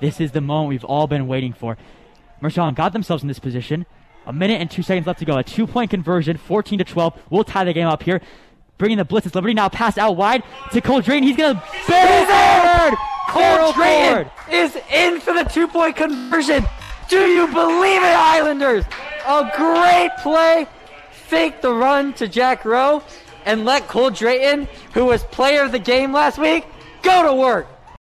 This is the moment we've all been waiting for. Mercer got themselves in this position. A minute and two seconds left to go. A two point conversion, 14 to 12. We'll tie the game up here. Bringing the blitz. It's Liberty now pass out wide to Cole Drayton. He's going to barrel forward. Is in for the two point conversion. Do you believe it, Islanders? A great play. Fake the run to Jack Rowe and let Cole Drayton, who was player of the game last week, go to work.